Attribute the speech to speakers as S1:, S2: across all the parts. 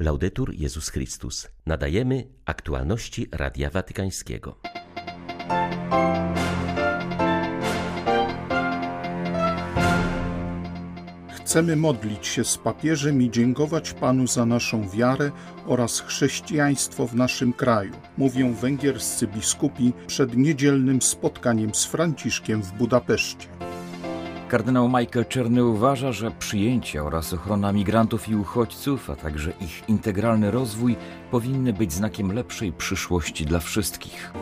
S1: Laudetur Jezus Chrystus. Nadajemy aktualności Radia Watykańskiego.
S2: Chcemy modlić się z papieżem i dziękować Panu za naszą wiarę oraz chrześcijaństwo w naszym kraju, mówią węgierscy biskupi przed niedzielnym spotkaniem z Franciszkiem w Budapeszcie.
S3: Kardynał Michael Czerny uważa, że przyjęcie oraz ochrona migrantów i uchodźców, a także ich integralny rozwój powinny być znakiem lepszej przyszłości dla wszystkich.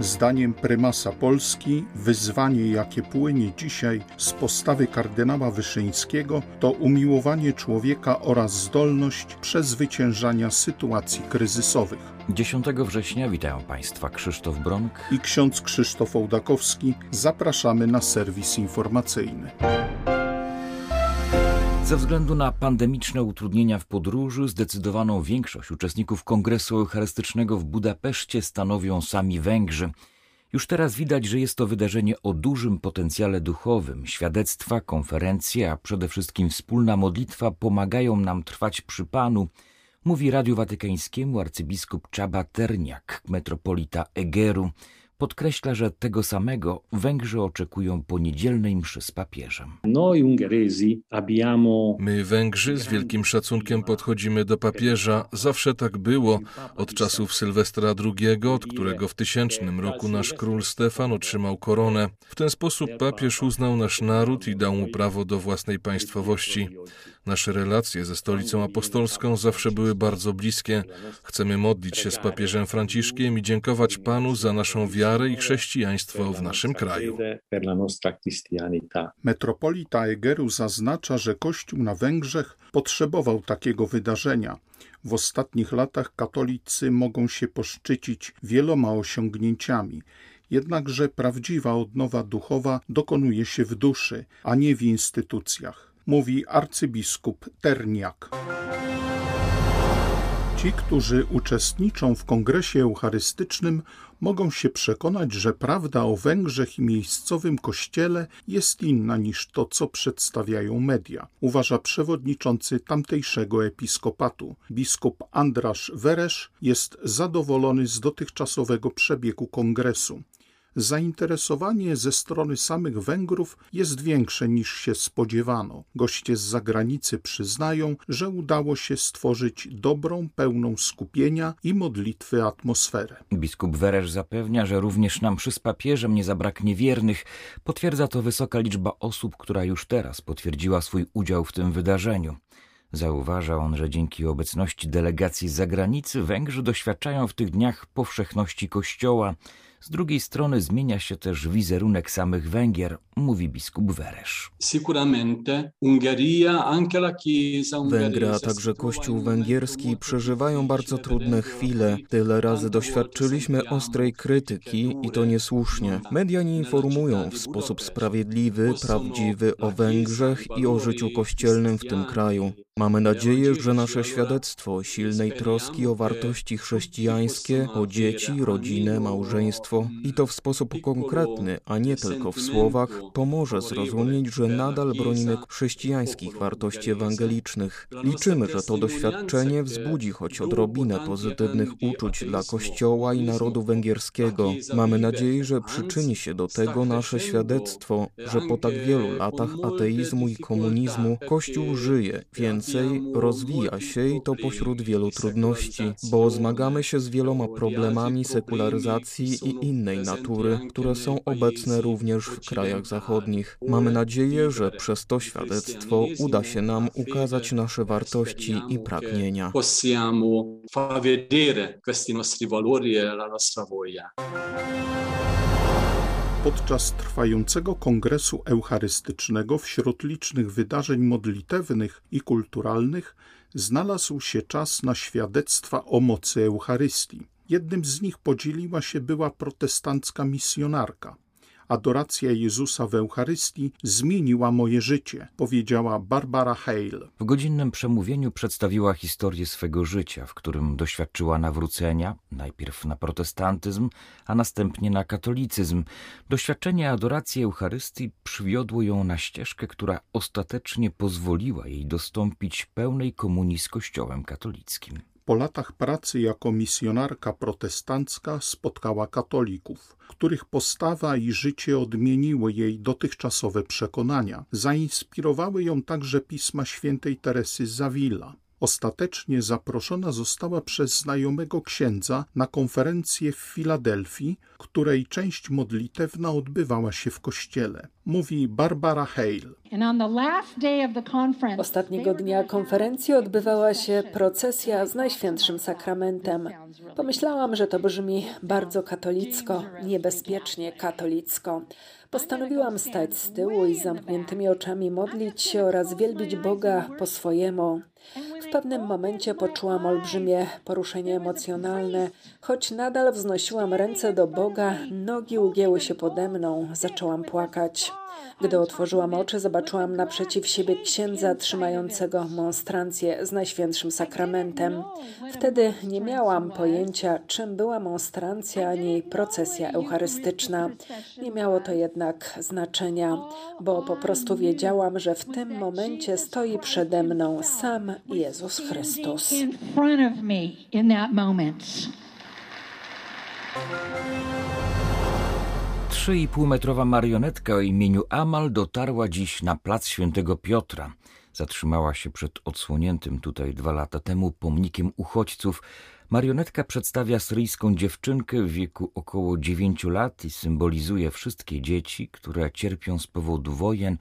S2: Zdaniem prymasa Polski wyzwanie, jakie płynie dzisiaj z postawy kardynała Wyszyńskiego, to umiłowanie człowieka oraz zdolność przezwyciężania sytuacji kryzysowych.
S3: 10 września witają Państwa Krzysztof Bronk
S2: i ksiądz Krzysztof Ołdakowski. Zapraszamy na serwis informacyjny.
S3: Ze względu na pandemiczne utrudnienia w podróży, zdecydowaną większość uczestników Kongresu Eucharystycznego w Budapeszcie stanowią sami Węgrzy. Już teraz widać, że jest to wydarzenie o dużym potencjale duchowym. Świadectwa, konferencje, a przede wszystkim wspólna modlitwa pomagają nam trwać przy Panu, mówi Radiu Watykańskiemu arcybiskup Czaba Terniak, metropolita Egeru. Podkreśla, że tego samego Węgrzy oczekują po niedzielnej mszy z papieżem.
S4: My, Węgrzy, z wielkim szacunkiem podchodzimy do papieża. Zawsze tak było. Od czasów Sylwestra II, od którego w tysięcznym roku nasz król Stefan otrzymał koronę. W ten sposób papież uznał nasz naród i dał mu prawo do własnej państwowości. Nasze relacje ze stolicą apostolską zawsze były bardzo bliskie. Chcemy modlić się z papieżem Franciszkiem i dziękować Panu za naszą wiarę i chrześcijaństwo w naszym kraju.
S2: Metropolita Egeru zaznacza, że Kościół na Węgrzech potrzebował takiego wydarzenia. W ostatnich latach katolicy mogą się poszczycić wieloma osiągnięciami. Jednakże prawdziwa odnowa duchowa dokonuje się w duszy, a nie w instytucjach mówi arcybiskup Terniak. Ci, którzy uczestniczą w kongresie eucharystycznym, mogą się przekonać, że prawda o Węgrzech i miejscowym kościele jest inna niż to, co przedstawiają media, uważa przewodniczący tamtejszego episkopatu. Biskup Andrasz Weresz jest zadowolony z dotychczasowego przebiegu kongresu zainteresowanie ze strony samych Węgrów jest większe niż się spodziewano. Goście z zagranicy przyznają, że udało się stworzyć dobrą, pełną skupienia i modlitwy atmosferę.
S3: Biskup Weresz zapewnia, że również nam przy z papieżem nie zabraknie wiernych. Potwierdza to wysoka liczba osób, która już teraz potwierdziła swój udział w tym wydarzeniu. Zauważa on, że dzięki obecności delegacji z zagranicy Węgrzy doświadczają w tych dniach powszechności Kościoła, z drugiej strony zmienia się też wizerunek samych Węgier, mówi biskup Weresz.
S5: Węgry, a także Kościół węgierski przeżywają bardzo trudne chwile. Tyle razy doświadczyliśmy ostrej krytyki i to niesłusznie. Media nie informują w sposób sprawiedliwy, prawdziwy o Węgrzech i o życiu kościelnym w tym kraju. Mamy nadzieję, że nasze świadectwo silnej troski o wartości chrześcijańskie, o dzieci, rodzinę, małżeństwo i to w sposób konkretny, a nie tylko w słowach, pomoże zrozumieć, że nadal bronimy chrześcijańskich wartości ewangelicznych. Liczymy, że to doświadczenie wzbudzi choć odrobinę pozytywnych uczuć dla Kościoła i narodu węgierskiego. Mamy nadzieję, że przyczyni się do tego nasze świadectwo, że po tak wielu latach ateizmu i komunizmu Kościół żyje, więc więcej, rozwija się i to pośród wielu trudności, bo zmagamy się z wieloma problemami sekularyzacji i innej natury, które są obecne również w krajach zachodnich. Mamy nadzieję, że przez to świadectwo uda się nam ukazać nasze wartości i pragnienia. Possiamo far vedere questi nostri valori e la nostra voglia.
S2: Podczas trwającego kongresu eucharystycznego wśród licznych wydarzeń modlitewnych i kulturalnych znalazł się czas na świadectwa o mocy Eucharystii. Jednym z nich podzieliła się była protestancka misjonarka. Adoracja Jezusa w Eucharystii zmieniła moje życie, powiedziała Barbara Hale.
S3: W godzinnym przemówieniu przedstawiła historię swego życia, w którym doświadczyła nawrócenia, najpierw na protestantyzm, a następnie na katolicyzm. Doświadczenie adoracji Eucharystii przywiodło ją na ścieżkę, która ostatecznie pozwoliła jej dostąpić pełnej komunii z Kościołem katolickim.
S2: Po latach pracy jako misjonarka protestancka spotkała katolików, których postawa i życie odmieniły jej dotychczasowe przekonania. Zainspirowały ją także pisma świętej Teresy Zawila. Ostatecznie zaproszona została przez znajomego księdza na konferencję w Filadelfii, której część modlitewna odbywała się w kościele. Mówi Barbara Hale.
S6: Ostatniego dnia konferencji odbywała się procesja z Najświętszym Sakramentem. Pomyślałam, że to brzmi bardzo katolicko, niebezpiecznie katolicko. Postanowiłam stać z tyłu i z zamkniętymi oczami modlić się oraz wielbić Boga po swojemu. Pewnym momencie poczułam olbrzymie poruszenie emocjonalne. Choć nadal wznosiłam ręce do Boga, nogi ugięły się pode mną, zaczęłam płakać. Gdy otworzyłam oczy, zobaczyłam naprzeciw siebie księdza trzymającego monstrancję z Najświętszym Sakramentem. Wtedy nie miałam pojęcia, czym była monstrancja ani procesja eucharystyczna. Nie miało to jednak znaczenia, bo po prostu wiedziałam, że w tym momencie stoi przede mną sam Jezus Chrystus.
S3: 3,5-metrowa marionetka o imieniu Amal dotarła dziś na plac Świętego Piotra. Zatrzymała się przed odsłoniętym tutaj dwa lata temu pomnikiem uchodźców. Marionetka przedstawia syryjską dziewczynkę w wieku około 9 lat i symbolizuje wszystkie dzieci, które cierpią z powodu wojen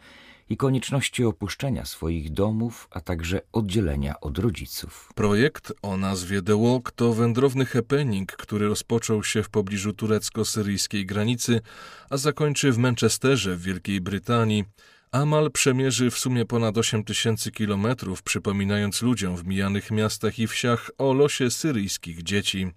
S3: i konieczności opuszczenia swoich domów, a także oddzielenia od rodziców.
S4: Projekt o nazwie The Walk to wędrowny happening, który rozpoczął się w pobliżu turecko-syryjskiej granicy, a zakończy w Manchesterze w Wielkiej Brytanii. Amal przemierzy w sumie ponad 8 tysięcy kilometrów, przypominając ludziom w mijanych miastach i wsiach o losie syryjskich dzieci.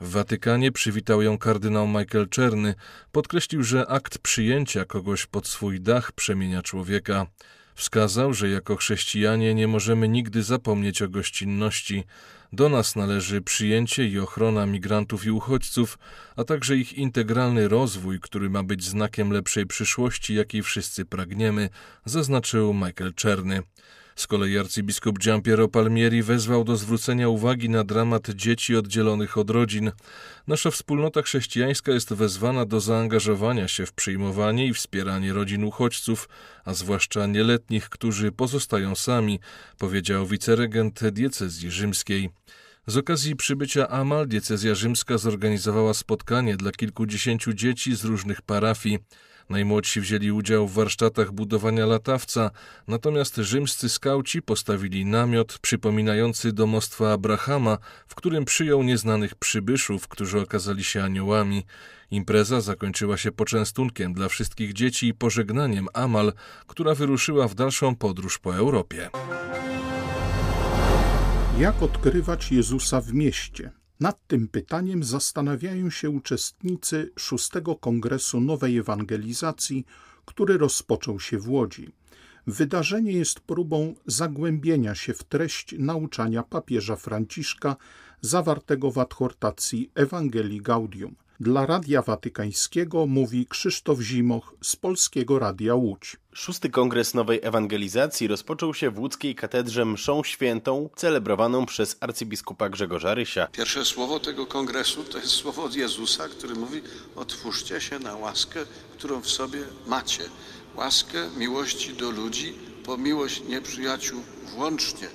S4: W Watykanie przywitał ją kardynał Michael Czerny. Podkreślił, że akt przyjęcia kogoś pod swój dach przemienia człowieka. Wskazał, że jako chrześcijanie nie możemy nigdy zapomnieć o gościnności. Do nas należy przyjęcie i ochrona migrantów i uchodźców, a także ich integralny rozwój, który ma być znakiem lepszej przyszłości, jakiej wszyscy pragniemy, zaznaczył Michael Czerny. Z kolei arcybiskup Giampiero Palmieri wezwał do zwrócenia uwagi na dramat dzieci oddzielonych od rodzin. Nasza wspólnota chrześcijańska jest wezwana do zaangażowania się w przyjmowanie i wspieranie rodzin uchodźców, a zwłaszcza nieletnich, którzy pozostają sami, powiedział wiceregent diecezji rzymskiej. Z okazji przybycia Amal diecezja rzymska zorganizowała spotkanie dla kilkudziesięciu dzieci z różnych parafii. Najmłodsi wzięli udział w warsztatach budowania latawca, natomiast rzymscy skauci postawili namiot przypominający domostwo Abrahama, w którym przyjął nieznanych przybyszów, którzy okazali się aniołami. Impreza zakończyła się poczęstunkiem dla wszystkich dzieci i pożegnaniem Amal, która wyruszyła w dalszą podróż po Europie.
S2: Jak odkrywać Jezusa w mieście? Nad tym pytaniem zastanawiają się uczestnicy szóstego Kongresu Nowej Ewangelizacji, który rozpoczął się w Łodzi. Wydarzenie jest próbą zagłębienia się w treść nauczania papieża Franciszka zawartego w adhortacji Ewangelii Gaudium. Dla Radia Watykańskiego mówi Krzysztof Zimoch z Polskiego Radia Łódź.
S7: Szósty Kongres Nowej Ewangelizacji rozpoczął się w łódzkiej katedrze mszą świętą, celebrowaną przez arcybiskupa Grzegorza Rysia.
S8: Pierwsze słowo tego kongresu to jest słowo od Jezusa, który mówi: Otwórzcie się na łaskę, którą w sobie macie. Łaskę miłości do ludzi, po miłość nieprzyjaciół włącznie.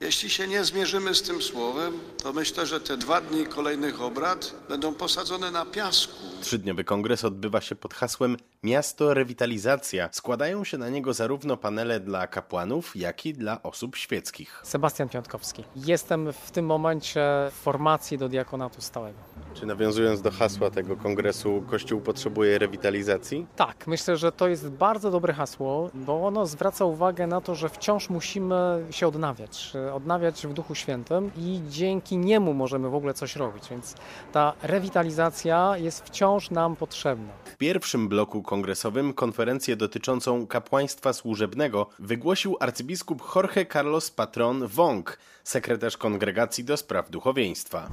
S8: Jeśli się nie zmierzymy z tym słowem, to myślę, że te dwa dni kolejnych obrad będą posadzone na piasku.
S7: Trzydniowy kongres odbywa się pod hasłem Miasto Rewitalizacja. Składają się na niego zarówno panele dla kapłanów, jak i dla osób świeckich.
S9: Sebastian Piątkowski. Jestem w tym momencie w formacji do diakonatu stałego.
S7: Czy nawiązując do hasła tego kongresu, Kościół potrzebuje rewitalizacji?
S9: Tak, myślę, że to jest bardzo dobre hasło, bo ono zwraca uwagę na to, że wciąż musimy się odnawiać, odnawiać w Duchu Świętym i dzięki niemu możemy w ogóle coś robić. Więc ta rewitalizacja jest wciąż nam potrzebna.
S7: W pierwszym bloku kongresowym konferencję dotyczącą kapłaństwa służebnego wygłosił arcybiskup Jorge Carlos Patron Wong, sekretarz Kongregacji do Spraw Duchowieństwa.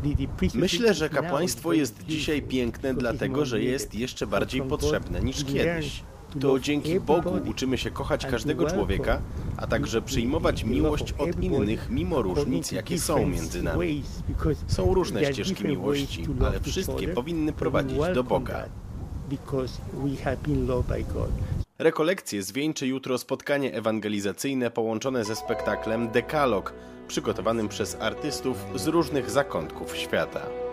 S7: Myślę, że kapłaństwo jest dzisiaj piękne dlatego, że jest jeszcze bardziej potrzebne niż kiedyś. To dzięki Bogu uczymy się kochać każdego człowieka, a także przyjmować miłość od innych, mimo różnic, jakie są między nami. Są różne ścieżki miłości, ale wszystkie powinny prowadzić do Boga. Rekolekcje zwieńczy jutro spotkanie ewangelizacyjne połączone ze spektaklem Dekalog, przygotowanym przez artystów z różnych zakątków świata.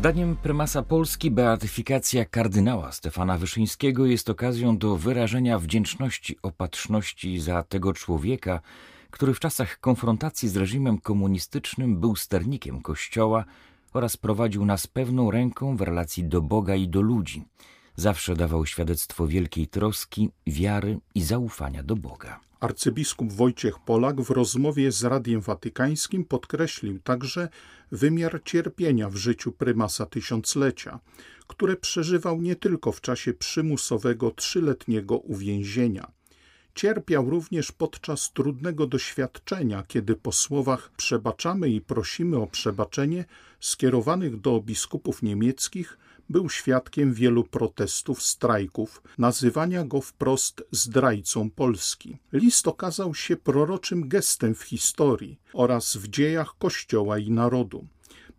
S3: Zdaniem prymasa Polski beatyfikacja kardynała Stefana Wyszyńskiego jest okazją do wyrażenia wdzięczności opatrzności za tego człowieka, który w czasach konfrontacji z reżimem komunistycznym był sternikiem Kościoła oraz prowadził nas pewną ręką w relacji do Boga i do ludzi. Zawsze dawał świadectwo wielkiej troski, wiary i zaufania do Boga.
S2: Arcybiskup Wojciech Polak w rozmowie z Radiem Watykańskim podkreślił także wymiar cierpienia w życiu prymasa tysiąclecia, które przeżywał nie tylko w czasie przymusowego trzyletniego uwięzienia. Cierpiał również podczas trudnego doświadczenia, kiedy po słowach przebaczamy i prosimy o przebaczenie skierowanych do biskupów niemieckich był świadkiem wielu protestów, strajków, nazywania go wprost zdrajcą Polski. List okazał się proroczym gestem w historii oraz w dziejach Kościoła i narodu.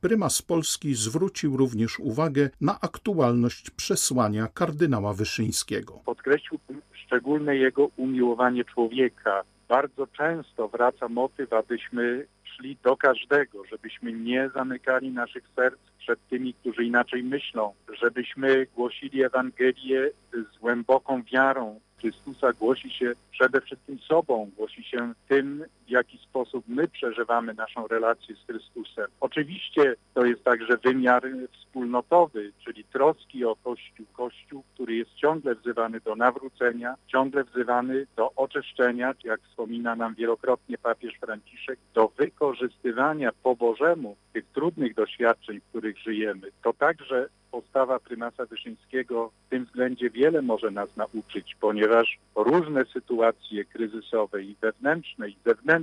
S2: Prymas Polski zwrócił również uwagę na aktualność przesłania kardynała Wyszyńskiego.
S10: Podkreślił szczególne jego umiłowanie człowieka. Bardzo często wraca motyw, abyśmy szli do każdego, żebyśmy nie zamykali naszych serc przed tymi, którzy inaczej myślą, żebyśmy głosili Ewangelię z głęboką wiarą. Chrystusa głosi się przede wszystkim sobą, głosi się tym, w jaki sposób my przeżywamy naszą relację z Chrystusem. Oczywiście to jest także wymiar wspólnotowy, czyli troski o Kościół. Kościół, który jest ciągle wzywany do nawrócenia, ciągle wzywany do oczyszczenia, jak wspomina nam wielokrotnie papież Franciszek, do wykorzystywania po Bożemu tych trudnych doświadczeń, w których żyjemy. To także postawa prymasa Wyszyńskiego w tym względzie wiele może nas nauczyć, ponieważ różne sytuacje kryzysowe i wewnętrzne i zewnętrzne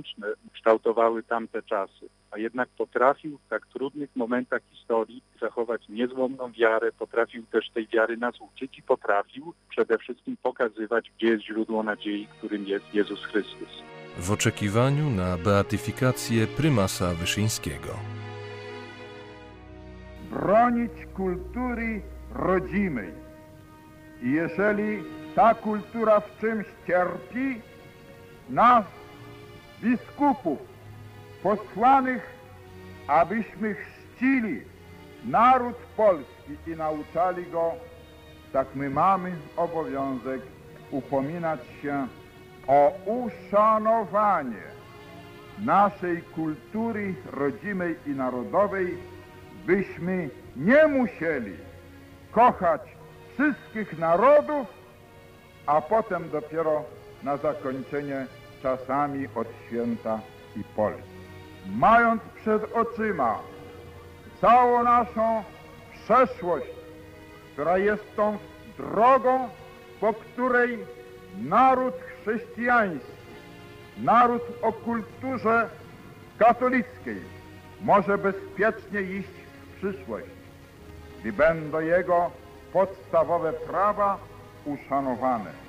S10: kształtowały tamte czasy, a jednak potrafił w tak trudnych momentach historii zachować niezłomną wiarę, potrafił też tej wiary nas uczyć i potrafił przede wszystkim pokazywać, gdzie jest źródło nadziei, którym jest Jezus Chrystus.
S4: W oczekiwaniu na beatyfikację prymasa Wyszyńskiego
S11: bronić kultury rodzimej. I jeżeli ta kultura w czymś cierpi, nas, biskupów, posłanych, abyśmy chrzcili naród polski i nauczali go, tak my mamy obowiązek upominać się o uszanowanie naszej kultury rodzimej i narodowej, byśmy nie musieli kochać wszystkich narodów, a potem dopiero na zakończenie czasami od święta i Polski. Mając przed oczyma całą naszą przeszłość, która jest tą drogą, po której naród chrześcijański, naród o kulturze katolickiej może bezpiecznie iść przyszłość, gdy będą jego podstawowe prawa uszanowane.